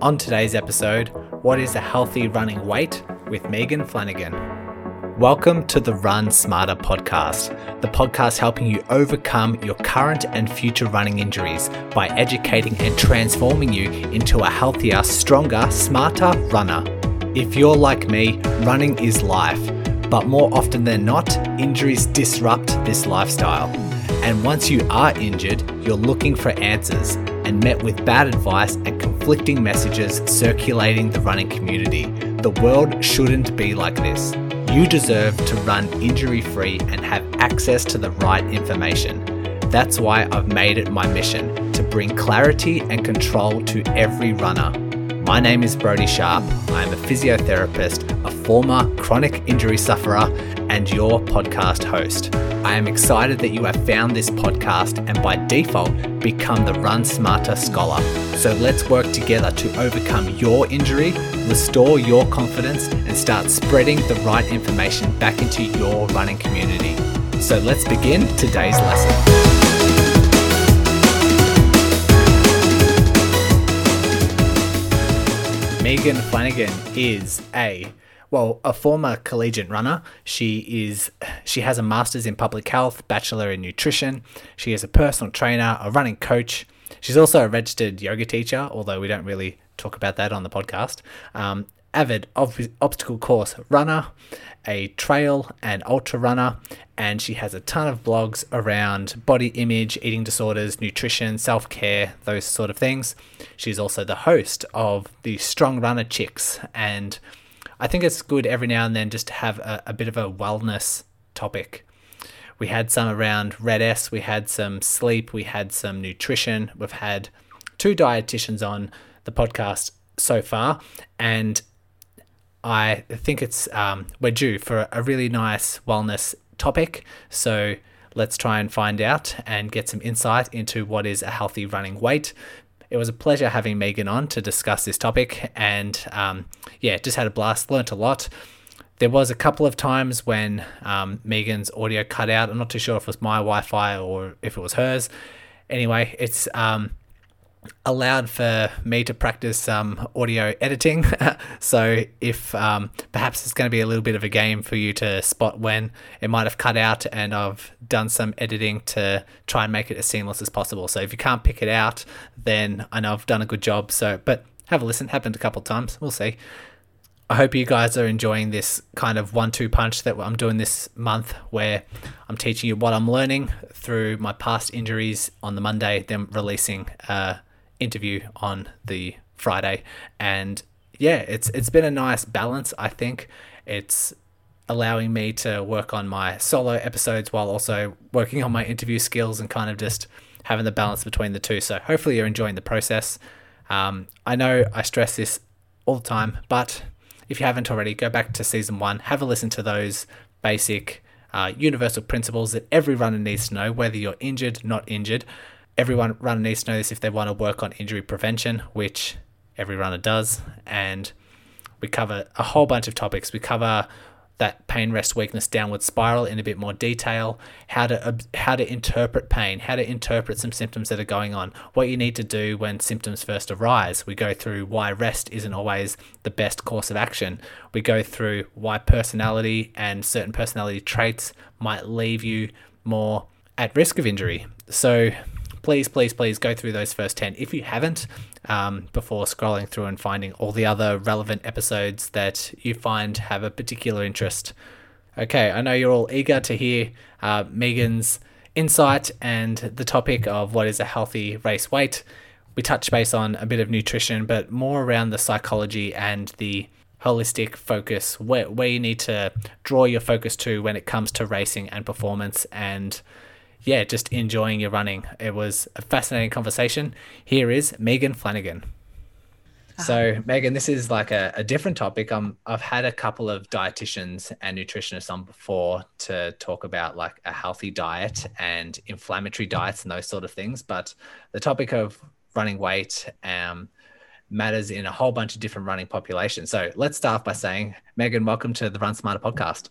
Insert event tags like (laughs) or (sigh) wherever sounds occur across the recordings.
On today's episode, what is a healthy running weight with Megan Flanagan? Welcome to the Run Smarter podcast, the podcast helping you overcome your current and future running injuries by educating and transforming you into a healthier, stronger, smarter runner. If you're like me, running is life, but more often than not, injuries disrupt this lifestyle. And once you are injured, you're looking for answers and met with bad advice and conflicting messages circulating the running community. The world shouldn't be like this. You deserve to run injury free and have access to the right information. That's why I've made it my mission to bring clarity and control to every runner. My name is Brodie Sharp. I am a physiotherapist, a former chronic injury sufferer, and your podcast host. I am excited that you have found this podcast and by default become the Run Smarter Scholar. So let's work together to overcome your injury, restore your confidence, and start spreading the right information back into your running community. So let's begin today's lesson. Megan Flanagan is a well, a former collegiate runner. She is she has a master's in public health, bachelor in nutrition. She is a personal trainer, a running coach. She's also a registered yoga teacher, although we don't really talk about that on the podcast. Um, avid ob- obstacle course runner, a trail and ultra runner, and she has a ton of blogs around body image, eating disorders, nutrition, self care, those sort of things. She's also the host of the Strong Runner Chicks, and I think it's good every now and then just to have a, a bit of a wellness topic. We had some around RED-S, we had some sleep, we had some nutrition, we've had two dietitians on the podcast so far, and I think it's um, we're due for a really nice wellness topic. So let's try and find out and get some insight into what is a healthy running weight. It was a pleasure having Megan on to discuss this topic, and um, yeah, just had a blast, learnt a lot. There was a couple of times when um, Megan's audio cut out. I'm not too sure if it was my Wi-Fi or if it was hers. Anyway, it's um, allowed for me to practice some audio editing. (laughs) so if um, perhaps it's going to be a little bit of a game for you to spot when it might have cut out, and I've done some editing to try and make it as seamless as possible. So if you can't pick it out, then I know I've done a good job. So, but have a listen. Happened a couple of times. We'll see. I hope you guys are enjoying this kind of one-two punch that I'm doing this month, where I'm teaching you what I'm learning through my past injuries on the Monday, then releasing. Uh, interview on the Friday, and yeah, it's it's been a nice balance. I think it's allowing me to work on my solo episodes while also working on my interview skills and kind of just having the balance between the two. So hopefully you're enjoying the process. Um, I know I stress this all the time, but if you haven't already, go back to season one, have a listen to those basic uh, universal principles that every runner needs to know, whether you're injured, not injured everyone runner needs to know this if they want to work on injury prevention, which every runner does. And we cover a whole bunch of topics. We cover that pain rest weakness downward spiral in a bit more detail how to how to interpret pain how to interpret some symptoms that are going on what you need to do when symptoms first arise we go through why rest isn't always the best course of action we go through why personality and certain personality traits might leave you more at risk of injury so please, please, please go through those first 10 if you haven't um, before scrolling through and finding all the other relevant episodes that you find have a particular interest. Okay, I know you're all eager to hear uh, Megan's insight and the topic of what is a healthy race weight. We touch base on a bit of nutrition, but more around the psychology and the holistic focus, where, where you need to draw your focus to when it comes to racing and performance and yeah, just enjoying your running. It was a fascinating conversation. Here is Megan Flanagan. So, uh-huh. Megan, this is like a, a different topic. Um, I've had a couple of dietitians and nutritionists on before to talk about like a healthy diet and inflammatory diets and those sort of things. But the topic of running weight um, matters in a whole bunch of different running populations. So, let's start by saying, Megan, welcome to the Run Smarter podcast.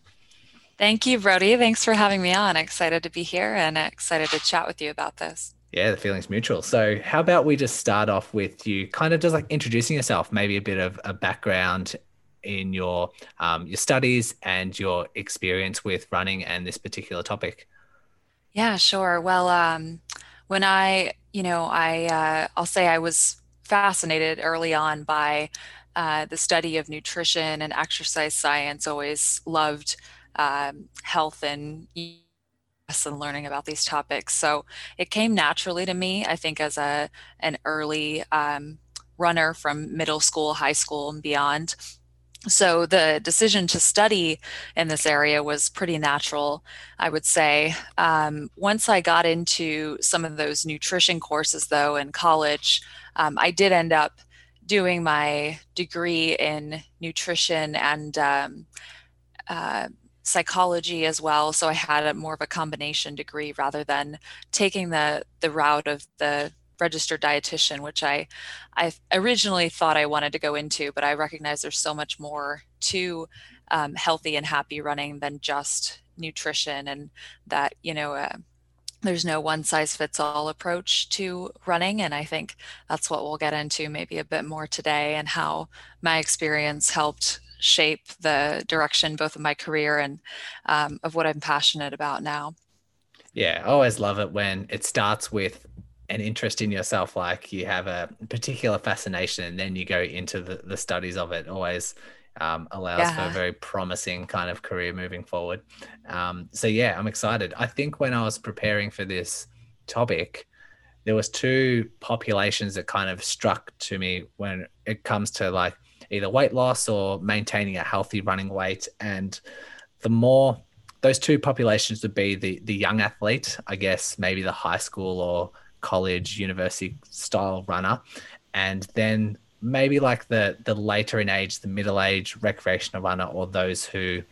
Thank you, Brodie. Thanks for having me on. Excited to be here and excited to chat with you about this. Yeah, the feeling's mutual. So, how about we just start off with you kind of just like introducing yourself, maybe a bit of a background in your um, your studies and your experience with running and this particular topic. Yeah, sure. Well, um, when I, you know, I uh, I'll say I was fascinated early on by uh, the study of nutrition and exercise science. Always loved um, health and and learning about these topics. So it came naturally to me. I think as a an early um, runner from middle school, high school, and beyond so the decision to study in this area was pretty natural i would say um, once i got into some of those nutrition courses though in college um, i did end up doing my degree in nutrition and um, uh, psychology as well so i had a more of a combination degree rather than taking the the route of the registered dietitian, which I, I originally thought I wanted to go into, but I recognize there's so much more to um, healthy and happy running than just nutrition, and that you know. Uh, there's no one size fits all approach to running. And I think that's what we'll get into maybe a bit more today and how my experience helped shape the direction both of my career and um, of what I'm passionate about now. Yeah, I always love it when it starts with an interest in yourself, like you have a particular fascination, and then you go into the, the studies of it, always um, allows yeah. for a very promising kind of career moving forward. Um, so yeah, I'm excited. I think when I was preparing for this topic, there was two populations that kind of struck to me when it comes to like either weight loss or maintaining a healthy running weight, and the more those two populations would be the the young athlete, I guess maybe the high school or college, university style runner, and then maybe like the the later in age, the middle age recreational runner, or those who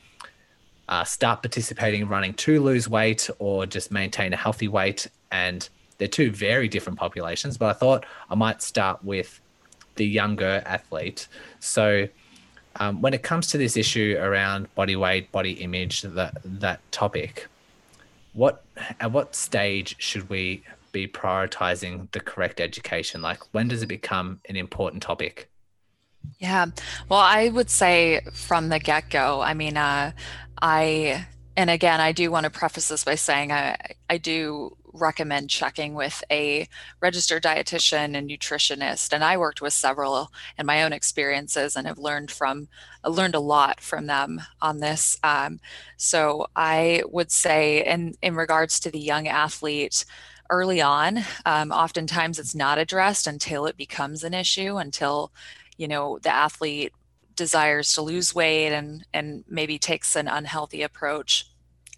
uh, start participating in running to lose weight or just maintain a healthy weight. And they're two very different populations. But I thought I might start with the younger athlete. So um, when it comes to this issue around body weight, body image, that that topic, what at what stage should we be prioritizing the correct education? Like, when does it become an important topic? Yeah, well, I would say from the get go. I mean, uh, I, and again, I do want to preface this by saying I, I do recommend checking with a registered dietitian and nutritionist. And I worked with several in my own experiences and have learned from learned a lot from them on this. Um, so I would say, in in regards to the young athlete, early on. Um, oftentimes it's not addressed until it becomes an issue, until, you know, the athlete desires to lose weight and, and maybe takes an unhealthy approach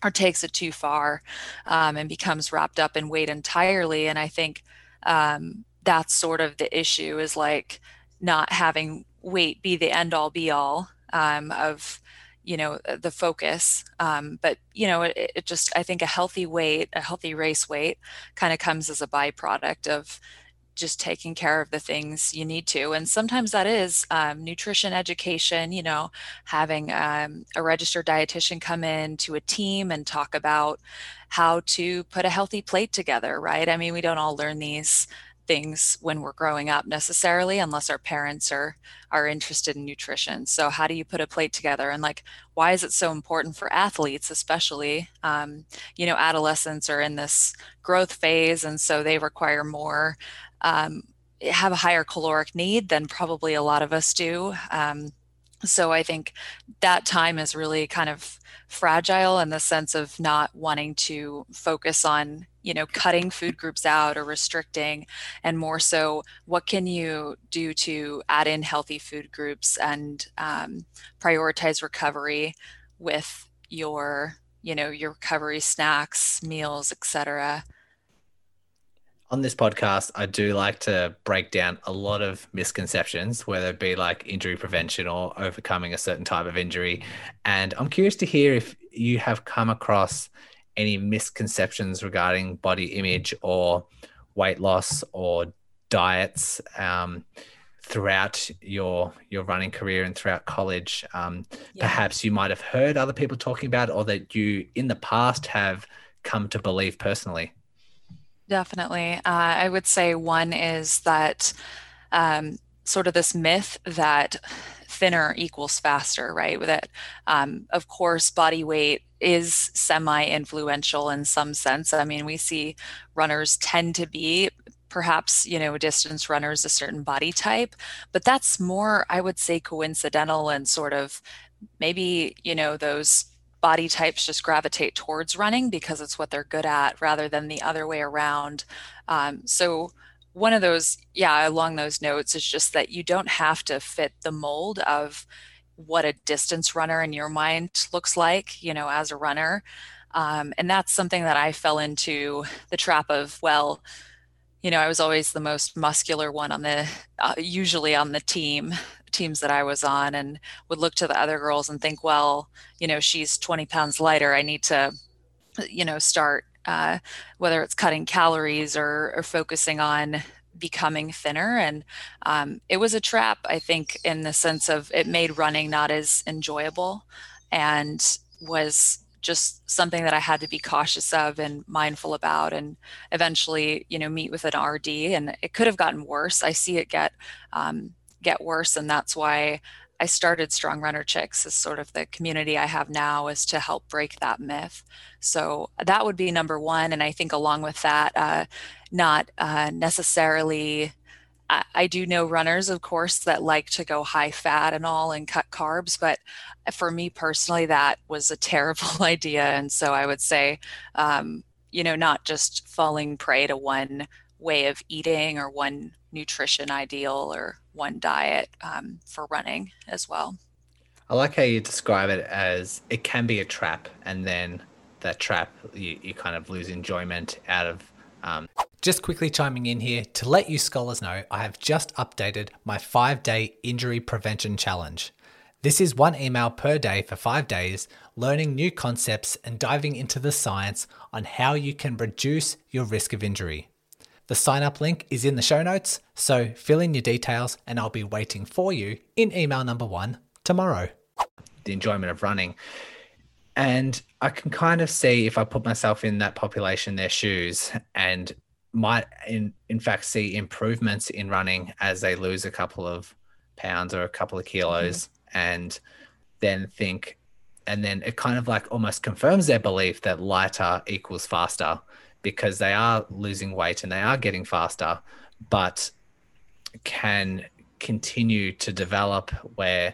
or takes it too far um, and becomes wrapped up in weight entirely. And I think um, that's sort of the issue is like not having weight be the end all be all um, of you know uh, the focus um, but you know it, it, just i think a healthy weight a healthy race weight kind of comes as a byproduct of just taking care of the things you need to and sometimes that is um, nutrition education you know having um, a registered dietitian come in to a team and talk about how to put a healthy plate together right? I mean we don't all learn these things when we're growing up necessarily unless our parents are are interested in nutrition. So how do you put a plate together? And like why is it so important for athletes especially um, you know adolescents are in this growth phase and so they require more um, have a higher caloric need than probably a lot of us do. Um, so i think that time is really kind of fragile in the sense of not wanting to focus on you know cutting food groups out or restricting and more so what can you do to add in healthy food groups and um, prioritize recovery with your you know your recovery snacks meals etc on this podcast, I do like to break down a lot of misconceptions, whether it be like injury prevention or overcoming a certain type of injury. And I'm curious to hear if you have come across any misconceptions regarding body image or weight loss or diets um, throughout your your running career and throughout college. Um, yeah. Perhaps you might have heard other people talking about, or that you in the past have come to believe personally. Definitely. Uh, I would say one is that um, sort of this myth that thinner equals faster, right? That, um, of course, body weight is semi influential in some sense. I mean, we see runners tend to be perhaps, you know, distance runners a certain body type, but that's more, I would say, coincidental and sort of maybe, you know, those body types just gravitate towards running because it's what they're good at rather than the other way around. Um, so, one of those, yeah, along those notes is just that you don't have to fit the mold of what a distance runner in your mind looks like, you know, as a runner. Um, and that's something that I fell into the trap of, well, you know, I was always the most muscular one on the, uh, usually on the team teams that I was on and would look to the other girls and think, well, you know, she's 20 pounds lighter. I need to, you know, start uh, whether it's cutting calories or, or focusing on becoming thinner. And um, it was a trap, I think, in the sense of it made running not as enjoyable and was just something that I had to be cautious of and mindful about and eventually, you know, meet with an RD and it could have gotten worse. I see it get um, get worse. And that's why I started Strong Runner Chicks as sort of the community I have now is to help break that myth. So that would be number one. And I think along with that, uh, not uh, necessarily. I, do know runners, of course, that like to go high fat and all and cut carbs, but for me personally, that was a (laughs) terrible idea. And so I would say, um, you know, not just falling prey to one way of eating or one nutrition ideal or one diet um, for running as well. I like how you describe it as it can be a trap, and then that trap you, you kind of lose enjoyment out of. Um... Just quickly chiming in here to let you scholars know, I have just updated my five day injury prevention challenge. This is one email per day for five days, learning new concepts and diving into the science on how you can reduce your risk of injury. The sign up link is in the show notes, so fill in your details and I'll be waiting for you in email number one tomorrow. The enjoyment of running. And I can kind of see if I put myself in that population, their shoes, and might in, in fact see improvements in running as they lose a couple of pounds or a couple of kilos mm-hmm. and then think and then it kind of like almost confirms their belief that lighter equals faster because they are losing weight and they are getting faster, but can continue to develop where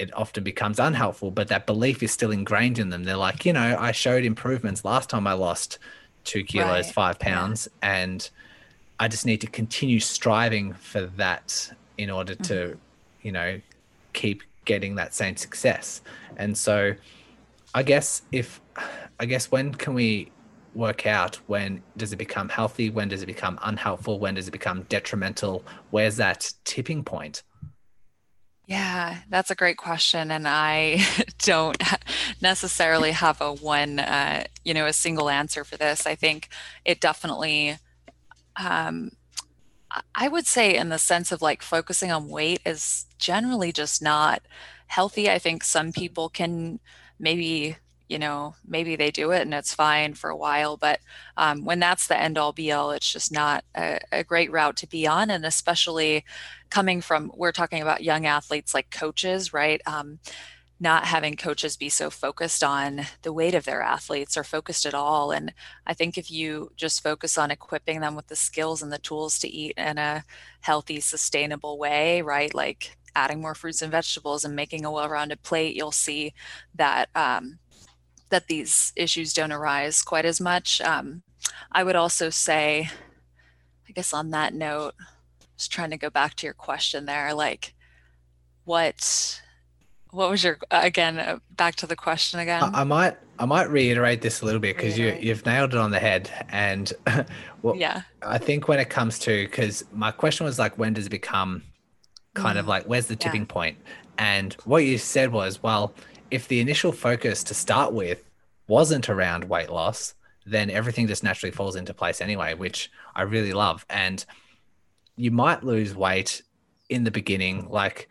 it often becomes unhelpful, but that belief is still ingrained in them. They're like, you know, I showed improvements last time I lost two kilos, right. five pounds, yeah. and I just need to continue striving for that in order to, mm-hmm. you know, keep getting that same success. And so I guess if, I guess when can we work out when does it become healthy when does it become unhelpful when does it become detrimental? Where's that tipping point? Yeah that's a great question and i (laughs) don't necessarily have a one uh, you know a single answer for this. I think it definitely um, i would say in the sense of like focusing on weight is generally just not healthy. I think some people can maybe you know, maybe they do it and it's fine for a while. But um, when that's the end all be all, it's just not a, a, great route to be on. And especially coming from, we're talking about young athletes like coaches, right? Um, not having coaches be so focused on the weight of their athletes or focused at all. And I think if you just focus on equipping them with the skills and the tools to eat in a healthy, sustainable way, right? Like adding more fruits and vegetables and making a well rounded plate, you'll see that. Um, that these issues don't arise quite as much. Um, I would also say, I guess on that note, just trying to go back to your question there, like what what was your again uh, back to the question again i, I might i might reiterate this a little bit because you you've nailed it on the head and (laughs) well yeah i think when it comes to because my question was like when does it become kind mm. of like where's the tipping yeah. point? and what you said was well if the initial focus to start with wasn't around weight loss, then everything just naturally falls into place anyway, which I really love. And you might lose weight in the beginning, like,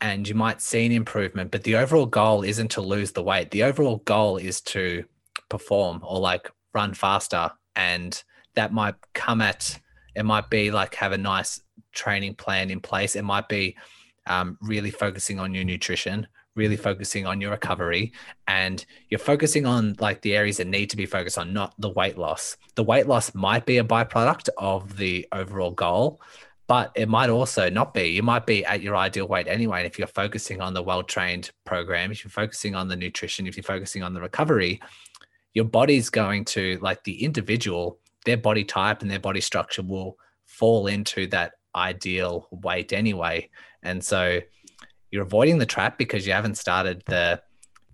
and you might see an improvement, but the overall goal isn't to lose the weight. The overall goal is to perform or like run faster and that might come at it might be like have a nice training plan in place. It might be um, really focusing on your nutrition, really focusing on your recovery, and you're focusing on like the areas that need to be focused on, not the weight loss. The weight loss might be a byproduct of the overall goal, but it might also not be. You might be at your ideal weight anyway. And if you're focusing on the well trained program, if you're focusing on the nutrition, if you're focusing on the recovery, your body's going to, like the individual, their body type and their body structure will fall into that ideal weight anyway. And so you're avoiding the trap because you haven't started the,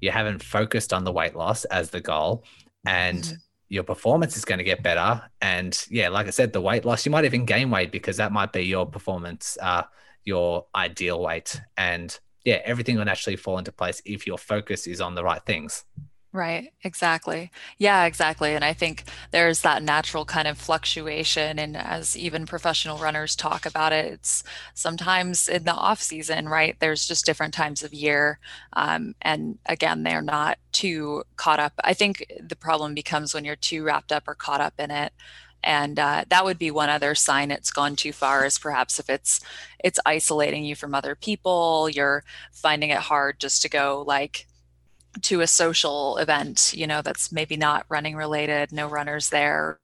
you haven't focused on the weight loss as the goal. And mm-hmm. your performance is going to get better. And yeah, like I said, the weight loss, you might even gain weight because that might be your performance, uh, your ideal weight. And yeah, everything will naturally fall into place if your focus is on the right things. Right, exactly. Yeah, exactly. And I think there's that natural kind of fluctuation. And as even professional runners talk about it, it's sometimes in the off season, right? There's just different times of year. Um, and again, they're not too caught up. I think the problem becomes when you're too wrapped up or caught up in it. And uh, that would be one other sign it's gone too far is perhaps if it's it's isolating you from other people, you're finding it hard just to go like to a social event, you know, that's maybe not running related, no runners there,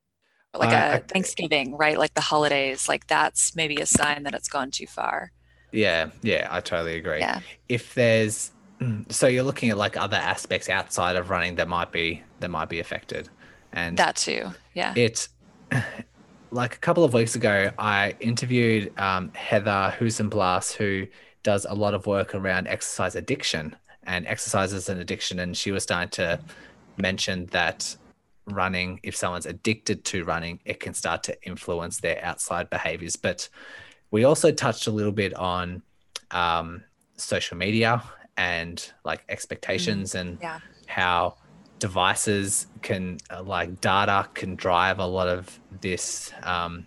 like uh, a Thanksgiving, right? Like the holidays, like that's maybe a sign that it's gone too far. Yeah, yeah, I totally agree. Yeah. If there's mm, so you're looking at like other aspects outside of running that might be that might be affected. And that too. Yeah. It's (sighs) like a couple of weeks ago, I interviewed um, Heather Hausenblas, who does a lot of work around exercise addiction and exercise is an addiction. And she was starting to mention that running, if someone's addicted to running, it can start to influence their outside behaviors. But we also touched a little bit on um, social media and like expectations mm, and yeah. how devices can uh, like data can drive a lot of this um,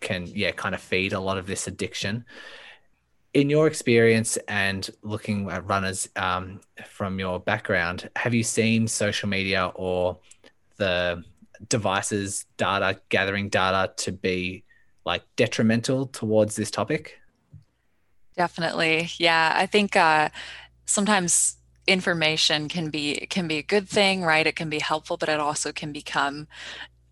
can yeah kind of feed a lot of this addiction in your experience and looking at runners um, from your background, have you seen social media or the devices data gathering data to be like detrimental towards this topic? Definitely, yeah. I think uh, sometimes information can be can be a good thing, right? It can be helpful, but it also can become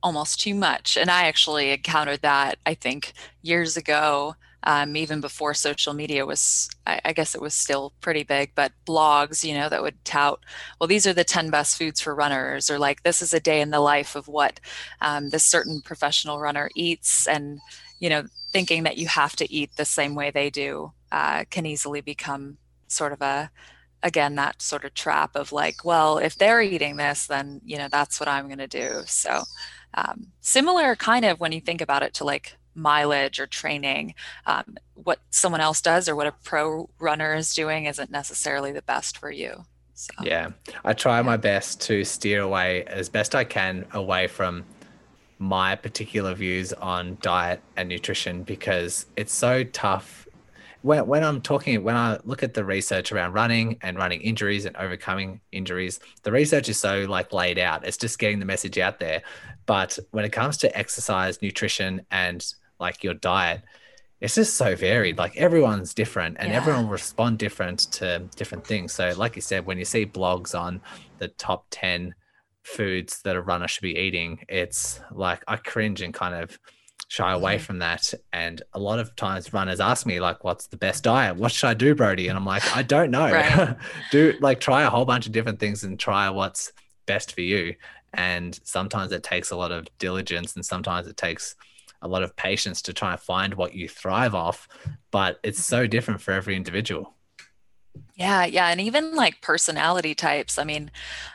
almost too much. And I actually encountered that I think years ago um, even before social media was, I, I, guess it was still pretty big, but blogs, you know, that would tout, well, these are the 10 best foods for runners, or like, this is a day in the life of what um, this certain professional runner eats. And, you know, thinking that you have to eat the same way they do uh, can easily become sort of a, again, that sort of trap of like, well, if they're eating this, then, you know, that's what I'm going to do. So, um, similar kind of when you think about it to like mileage or training. Um, what someone else does or what a pro runner is doing isn't necessarily the best for you. So, yeah, I try yeah. my best to steer away as best I can away from my particular views on diet and nutrition because it's so tough. When, when I'm talking, when I look at the research around running and running injuries and overcoming injuries, the research is so like laid out. It's just getting the message out there. But when it comes to exercise, nutrition, and like your diet it's just so varied. Like everyone's different and yeah. everyone will respond different to different things. So like you said when you see blogs on the top 10 foods that a runner should be eating it's like i cringe and kind of shy away mm-hmm. from that. And a lot of times runners ask me like what's the best diet? What should i do brodie? And i'm like i don't know. (laughs) Do like try a whole bunch of different things and try what's best for you. And sometimes it takes a lot of diligence and sometimes it takes a lot of patience to try and find what you thrive off, but it's so different for every individual. Yeah, yeah. And even like personality types. I mean,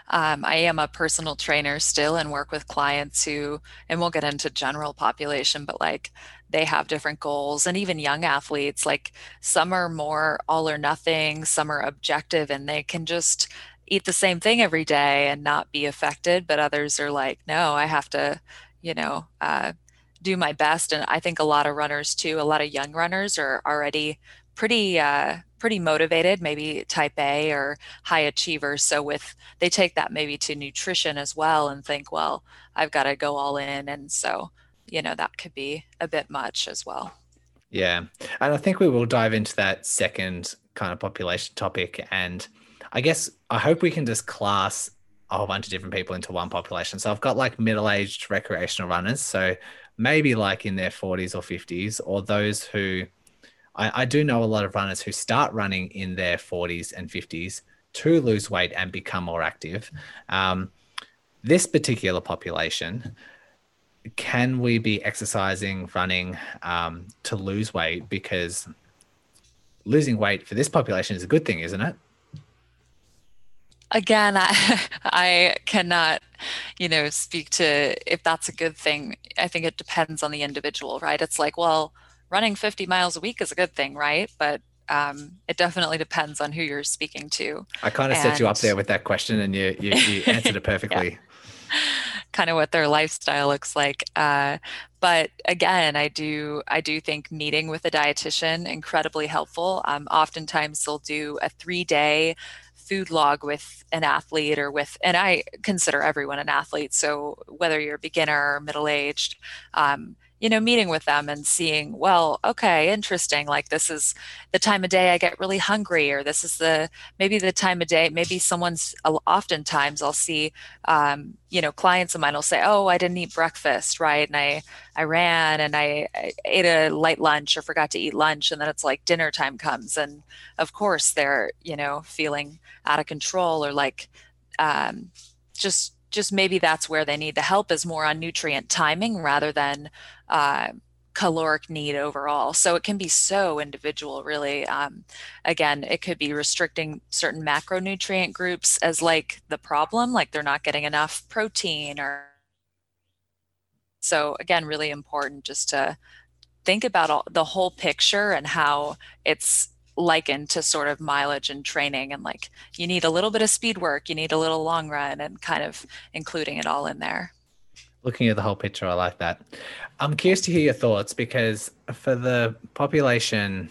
um, I am a personal trainer still and work with clients who, and we'll get into general population, but like they have different goals. And even young athletes, like some are more all or nothing, some are objective, and they can just eat the same thing every day and not be affected. But others are like, no, I have to, you know, uh, do my best. And I think a lot of runners too, a lot of young runners are already pretty uh, pretty motivated, maybe type A or high achievers. So with they take that maybe to nutrition as well and think, well, I've got to go all in, and so you know that could be a bit much as well. Yeah, and I think we will dive into that second kind of population topic, and I guess I hope we can just class a whole bunch of different people into one population. So I've got like middle-aged recreational runners, so maybe like in their 40s or 50s, or those who I, I do know a lot of runners who start running in their 40s and 50s to lose weight and become more active. Um, this particular population, can we be exercising, running um, to lose weight? Because losing weight for this population is a good thing, isn't it? Again, I, (laughs) I cannot, you know, speak to if that's a good thing. I think it depends on the individual, right? It's like, well, running 50 miles a week is a good thing, right? But um, it definitely depends on who you're speaking to. I kind of and... set you up there with that question, and you you, you (laughs) answered it perfectly. kind of what their lifestyle looks like. Uh, but again, I do I do think meeting with a dietitian incredibly helpful. Um, oftentimes, they'll do a three day food log with an athlete or with, and I consider everyone an athlete. So whether you're a beginner or middle aged. Um, you know, meeting with them and seeing, well, okay, interesting. Like this is the time of day I get really hungry, or this is the maybe the time of day. Maybe someone's oftentimes I'll see, um, you know, clients of mine will say, "Oh, I didn't eat breakfast, right?" And I I ran and I, I ate a light lunch or forgot to eat lunch, and then it's like dinner time comes, and of course they're you know feeling out of control or like um, just just maybe that's where they need the help is more on nutrient timing rather than uh, caloric need overall. So it can be so individual, really. Um, again, it could be restricting certain macronutrient groups as like the problem, like they're not getting enough protein or. So again, really important just to think about all, the whole picture and how it's likened to sort of mileage and training and like you need a little bit of speed work you need a little long run and kind of including it all in there. Looking at the whole picture i like that. I'm curious to hear your thoughts because for the population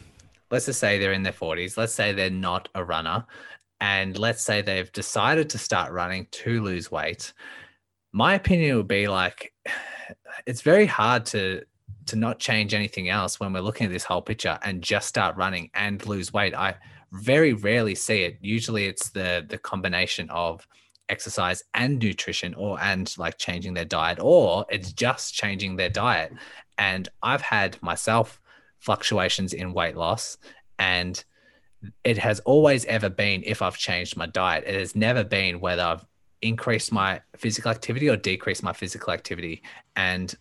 let's just say they're in their 40s let's say they're not a runner and let's say they've decided to start running to lose weight my opinion would be like (sighs) it's very hard to to not change anything else when we're looking at this whole picture and just start running and lose weight. I very rarely see it. Usually it's the the combination of exercise and nutrition or and like changing their diet or it's just changing their diet. And I've had myself fluctuations in weight loss and it has always ever been if I've changed my diet. It has never been whether I've increased my physical activity or decreased my physical activity. And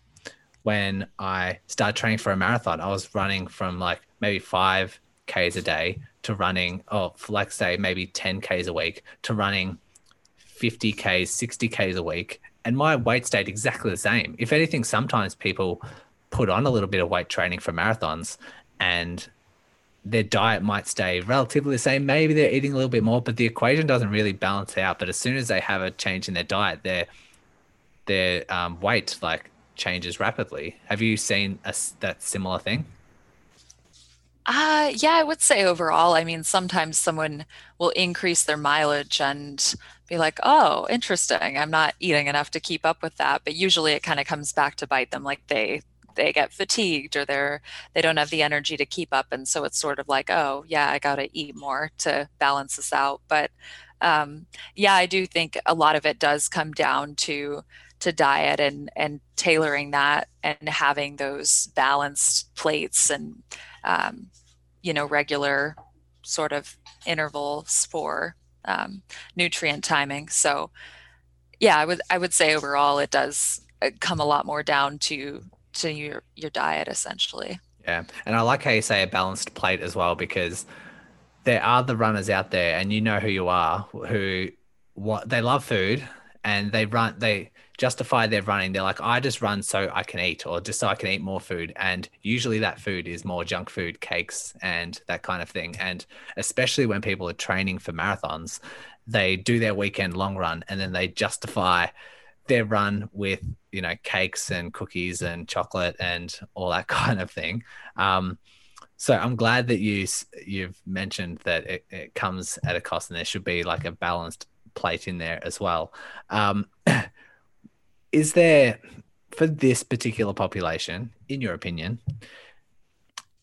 when I started training for a marathon, I was running from like maybe five Ks a day to running, oh, like say maybe 10 Ks a week to running 50 Ks, 60 Ks a week. And my weight stayed exactly the same. If anything, sometimes people put on a little bit of weight training for marathons and their diet might stay relatively the same. Maybe they're eating a little bit more, but the equation doesn't really balance out. But as soon as they have a change in their diet, their their um, weight like changes rapidly. Have you seen a, that similar thing? Uh, yeah, I would say overall. I mean, sometimes someone will increase their mileage and be like, oh, interesting. I'm not eating enough to keep up with that. But usually it kind of comes back to bite them like they they get fatigued or they're they don't have the energy to keep up and so it's sort of like oh yeah i got to eat more to balance this out but um, yeah i do think a lot of it does come down to to diet and and tailoring that and having those balanced plates and um, you know regular sort of intervals for um, nutrient timing. So yeah i would i would say overall it does uh, come a lot more down to to your your diet essentially. Yeah. And i like how you say a balanced plate as well because there are the runners out there and you know who you are who what they love food and they run they justify their running. They're like, I just run so I can eat, or just so I can eat more food. And usually that food is more junk food, cakes, and that kind of thing. And especially when people are training for marathons, they do their weekend long run and then they justify their run with, you know, cakes and cookies and chocolate and all that (laughs) kind of thing. Um, So I'm glad that you you've mentioned that it, it comes at a cost, and there should be like a balanced plate in there as well. Um, (clears throat) is there for this particular population, in your opinion,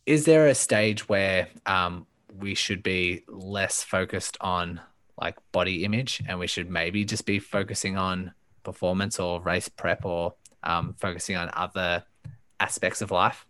is there a stage where um, we should be less focused on like body image and we should maybe just be focusing on performance or race prep or um, focusing on other aspects of life?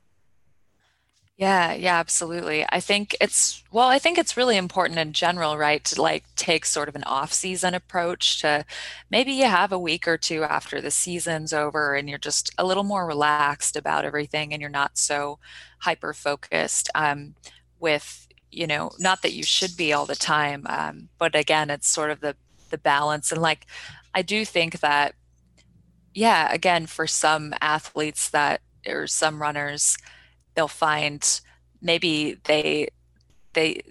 Yeah, yeah, absolutely. I think it's, well, I think it's really important in general, right, to like take sort of an off-season approach to maybe you have a week or two after the season's over and you're just a little more relaxed about everything and you're not so hyper focused um, with, you know, not that you should be all the time, um, but again, it's sort of the the balance. And like, I do think that, yeah, again, for some athletes that or some runners, they'll find maybe they they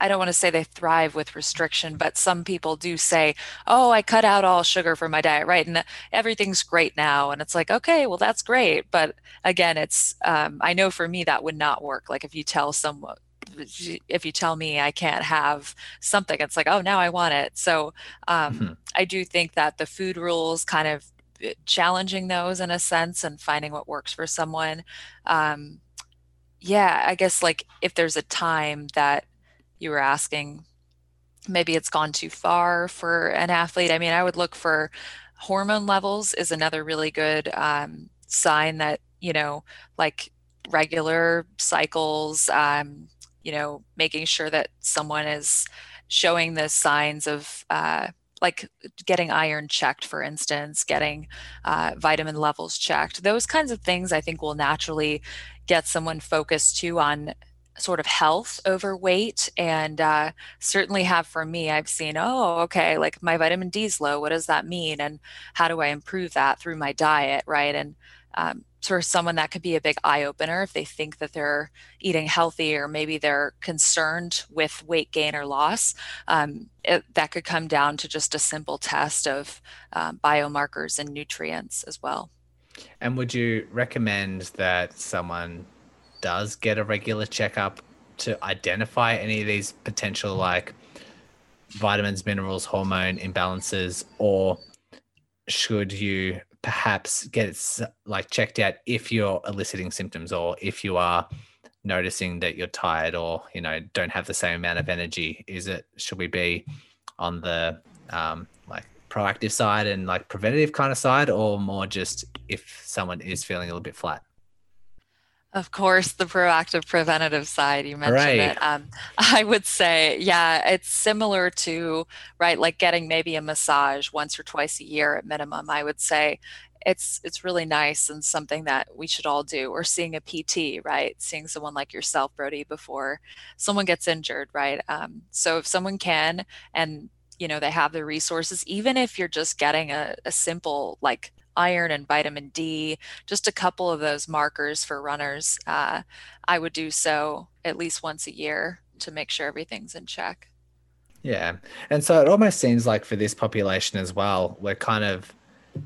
I don't want to say they thrive with restriction, but some people do say, "Oh, I cut out all sugar from my diet, right, and everything's great now." And it's like, okay, well, that's great, but again, it's um, I know for me that would not work. Like if you tell someone, if you tell me I can't have something, it's like, oh, now I want it. So um, mm-hmm. I do think that the food rules kind of challenging those in a sense and finding what works for someone. Um, yeah, I guess like if there's a time that you were asking, maybe it's gone too far for an athlete. I mean, I would look for hormone levels is another really good um, sign that you know, like regular cycles. Um, you know, making sure that someone is showing the signs of uh, like getting iron checked, for instance, getting uh, vitamin levels checked. Those kinds of things I think will naturally get someone focused too on sort of health over weight. And uh, certainly have for me i've seen oh okay like my vitamin d is low what does that mean? And how do i improve that through my diet? Right? And um, for someone that could be a big eye opener if they think that they're eating healthy or maybe they're concerned with weight gain or loss. Um, it, that could come down to just a simple test of um, biomarkers and nutrients as well. And would you recommend that someone does get a regular checkup to identify any of these potential like vitamins, minerals, hormone imbalances, or should you perhaps get like checked out if you're eliciting symptoms or if you are noticing that you're tired or you know don't have the same amount of energy is it should we be on the um like proactive side and like preventative kind of side or more just if someone is feeling a little bit flat of course, the proactive preventative side, you mentioned right. it. Um, (laughs) I would say, yeah, it's similar to, right, like getting maybe a massage once or twice a year at minimum. I would say it's it's really nice and something that we should all do or seeing a pt right seeing someone like yourself brodie before someone gets injured right um, so if someone can and you know they have the resources even if you're just getting a, a simple like iron and vitamin D, just a couple of those markers for runners. Uh, I would do so at least once a year to make sure everything's in check. Yeah. And so it almost seems like for this population as well, we're kind of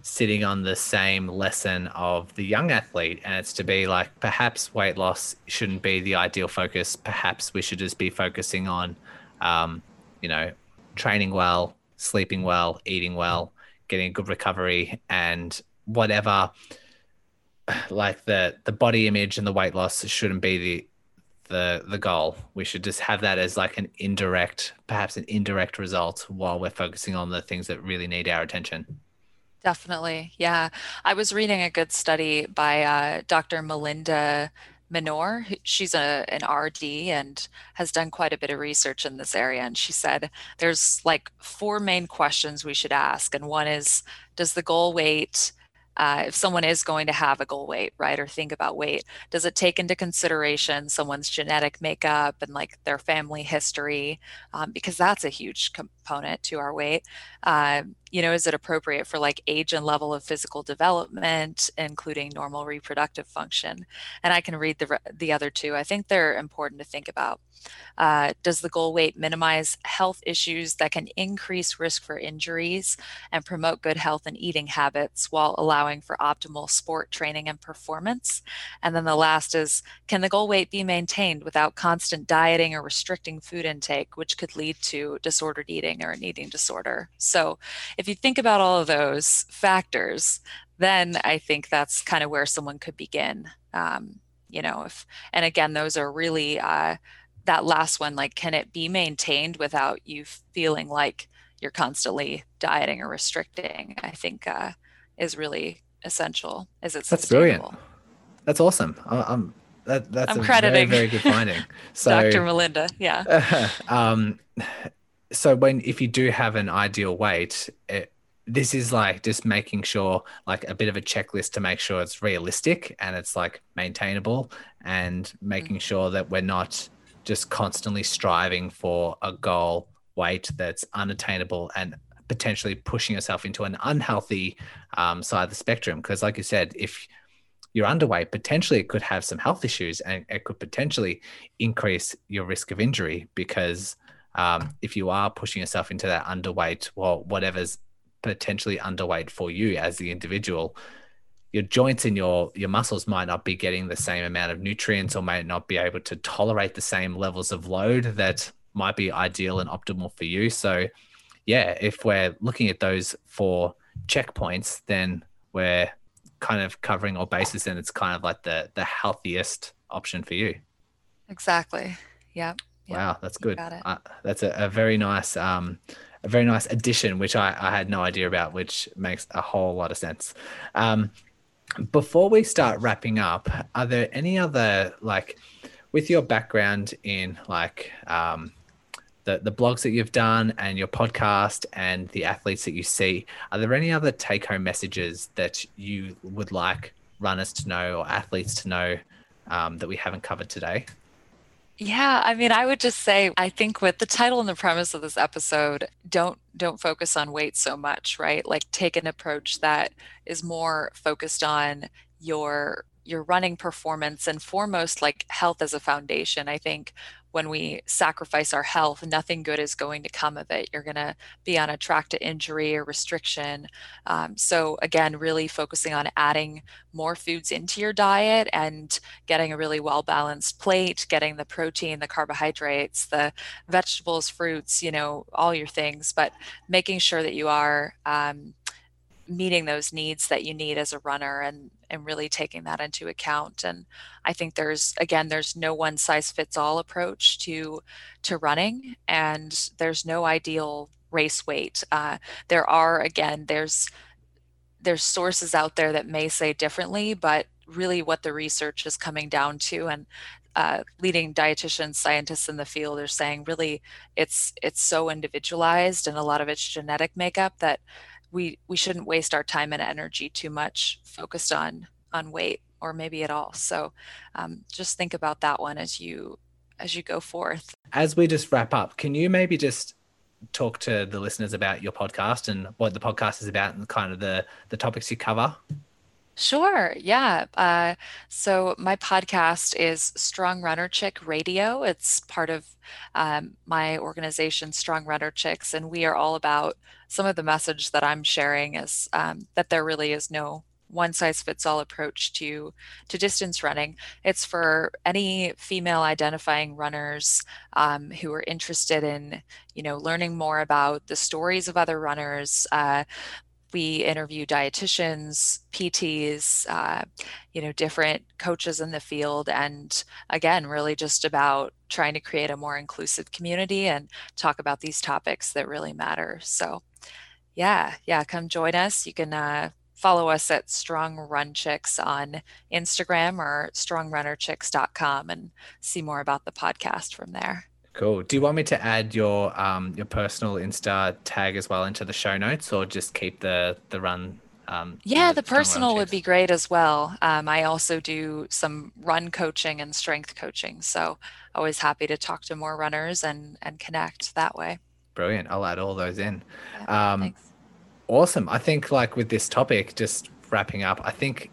sitting on the same lesson of the young athlete. And it's to be like, perhaps weight loss shouldn't be the ideal focus. Perhaps we should just be focusing on, um, you know, training well, sleeping well, eating well, getting a good recovery and whatever (sighs) like the the body image and the weight loss shouldn't be the the the goal. We should just have that as like an indirect perhaps an indirect result while we're focusing on the things that really need our attention. Definitely. Yeah. I was reading a good study by uh, dr melinda Manore. She's a, an RD and has done quite a bit of research in this area. And she said there's like four main questions we should ask. And one is Does the goal weight, uh, if someone is going to have a goal weight, right, or think about weight, does it take into consideration someone's genetic makeup and like their family history? Um, because that's a huge component to our weight. Uh, you know, is it appropriate for like age and level of physical development, including normal reproductive function? And I can read the, the other two. I think they're important to think about. Uh, does the goal weight minimize health issues that can increase risk for injuries and promote good health and eating habits while allowing for optimal sport training and performance? And then the last is can the goal weight be maintained without constant dieting or restricting food intake, which could lead to disordered eating or an eating disorder? So, if you think about all of those factors, then I think that's kind of where someone could begin. Um, you know, if and again, those are really uh, that last one, like, can it be maintained without you feeling like you're constantly dieting or restricting? I think uh, is really essential. Is it that's brilliant? That's awesome. I, am that, that's I'm a crediting very, very good finding. (laughs) So, Dr. Melinda, yeah. (laughs) um, so when if you do have an ideal weight, it, this is like just making sure like a bit of a checklist to make sure it's realistic and it's like maintainable and making mm-hmm. sure that we're not just constantly striving for a goal weight that's unattainable and potentially pushing yourself into an unhealthy um, side of the spectrum. Because, like you said, if you're underweight, potentially it could have some health issues and it could potentially increase your risk of injury. Because um, if you are pushing yourself into that underweight, well, whatever's potentially underweight for you as the individual, your joints and your your muscles might not be getting the same amount of nutrients or might not be able to tolerate the same levels of load that might be ideal and optimal for you. So yeah, if we're looking at those four checkpoints, then we're kind of covering all bases and it's kind of like the the healthiest option for you. Exactly. Yeah. Wow, that's good. Uh, that's a, a, very nice um, a very nice addition, which I, I had no idea about, which makes a whole lot of sense. Um, before we start wrapping up, are there any other like with your background in like um, the the blogs that you've done and your podcast and the athletes that you see, are there any other take home messages that you would like runners to know or athletes to know um, that we haven't covered today? Yeah, I mean, I would just say I think with the title and the premise of this episode, don't don't focus on weight so much, right? Like take an approach that is more focused on your your running performance and foremost like health as a foundation. I think when we sacrifice our health, nothing good is going to come of it. You're going to be on a track to injury or restriction. Um, so, again, really focusing on adding more foods into your diet and getting a really well balanced plate, getting the protein, the carbohydrates, the vegetables, fruits, you know, all your things, but making sure that you are. Um, meeting those needs that you need as a runner and and really taking that into account and i think there's again there's no one size fits all approach to to running and there's no ideal race weight. Uh, there are again there's there's sources out there that may say differently but really what the research is coming down to and uh, leading dietitians, scientists in the field are saying really it's it's so individualized and a lot of it's genetic makeup that we we shouldn't waste our time and energy too much focused on on weight or maybe at all. So um, just think about that one as you as you go forth. As we just wrap up can you maybe just talk to the listeners about your podcast and what the podcast is about and kind of the the topics you cover Sure. Yeah. Uh, so my podcast is Strong Runner Chick Radio. It's part of um, my organization, Strong Runner Chicks, and we are all about some of the message that I'm sharing is um, that there really is no one size fits all approach to to distance running. It's for any female identifying runners um, who are interested in you know learning more about the stories of other runners, uh, we interview dietitians, PTs, uh, you know, different coaches in the field, and again, really just about trying to create a more inclusive community and talk about these topics that really matter. So, yeah, yeah, come join us. You can uh, follow us at Strong Run Chicks on Instagram or strongrunnerchicks.com and see more about the podcast from there. Cool. Do you want me to add your um your personal Insta tag as well into the show notes, or just keep the the run? Um, yeah, the, the personal would be great as well. Um, I also do some run coaching and strength coaching, so always happy to talk to more runners and and connect that way. Brilliant. I'll add all those in. Yeah, um, thanks. Awesome. I think like with this topic, just wrapping up, I think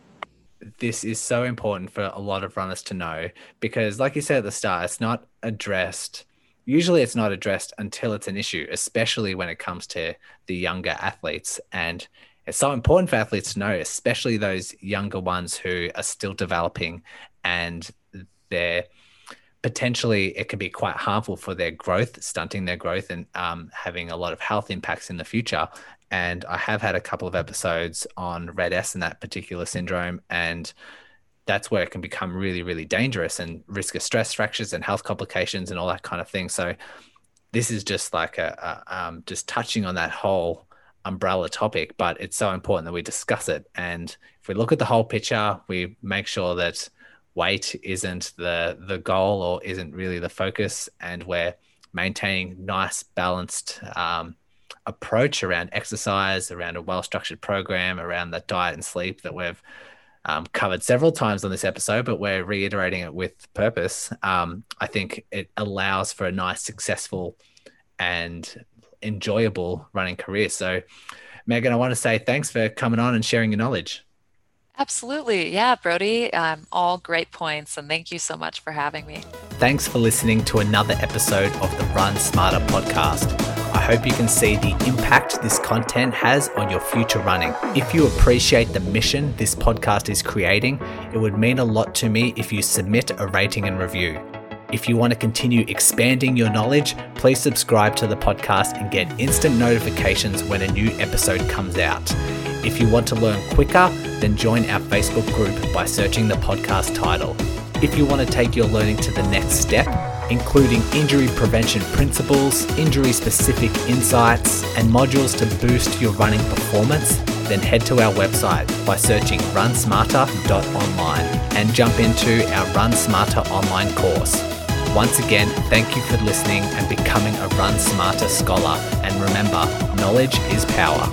this is so important for a lot of runners to know because like you said at the start, it's not addressed usually it's not addressed until it's an issue, especially when it comes to the younger athletes. And it's so important for athletes to know, especially those younger ones who are still developing and they're potentially it can be quite harmful for their growth, stunting their growth and um, having a lot of health impacts in the future. And I have had a couple of episodes on RED-S and that particular syndrome. And that's where it can become really, really dangerous and risk of stress fractures and health complications and all that kind of thing. So this is just like a, a um, just touching on that whole umbrella topic, but it's so important that we discuss it. And if we look at the whole picture, we make sure that weight isn't the the goal or isn't really the focus, and we're maintaining nice balanced um, approach around exercise, around a well structured program, around the diet and sleep that we've um, covered several times on this episode, but we're reiterating it with purpose. Um, I think it allows for a nice, successful, and enjoyable running career. So, Megan, I want to say thanks for coming on and sharing your knowledge. Absolutely. Yeah, Brodie, um, all great points. And thank you so much for having me. Thanks for listening to another episode of the Run Smarter podcast. I hope you can see the impact this content has on your future running. If you appreciate the mission this podcast is creating, it would mean a lot to me if you submit a rating and review. If you want to continue expanding your knowledge, please subscribe to the podcast and get instant notifications when a new episode comes out. If you want to learn quicker, then join our Facebook group by searching the podcast title. If you want to take your learning to the next step, including injury prevention principles, injury specific insights, and modules to boost your running performance, then head to our website by searching runsmarter.online and jump into our Run Smarter online course. Once again, thank you for listening and becoming a Run Smarter scholar. And remember, knowledge is power.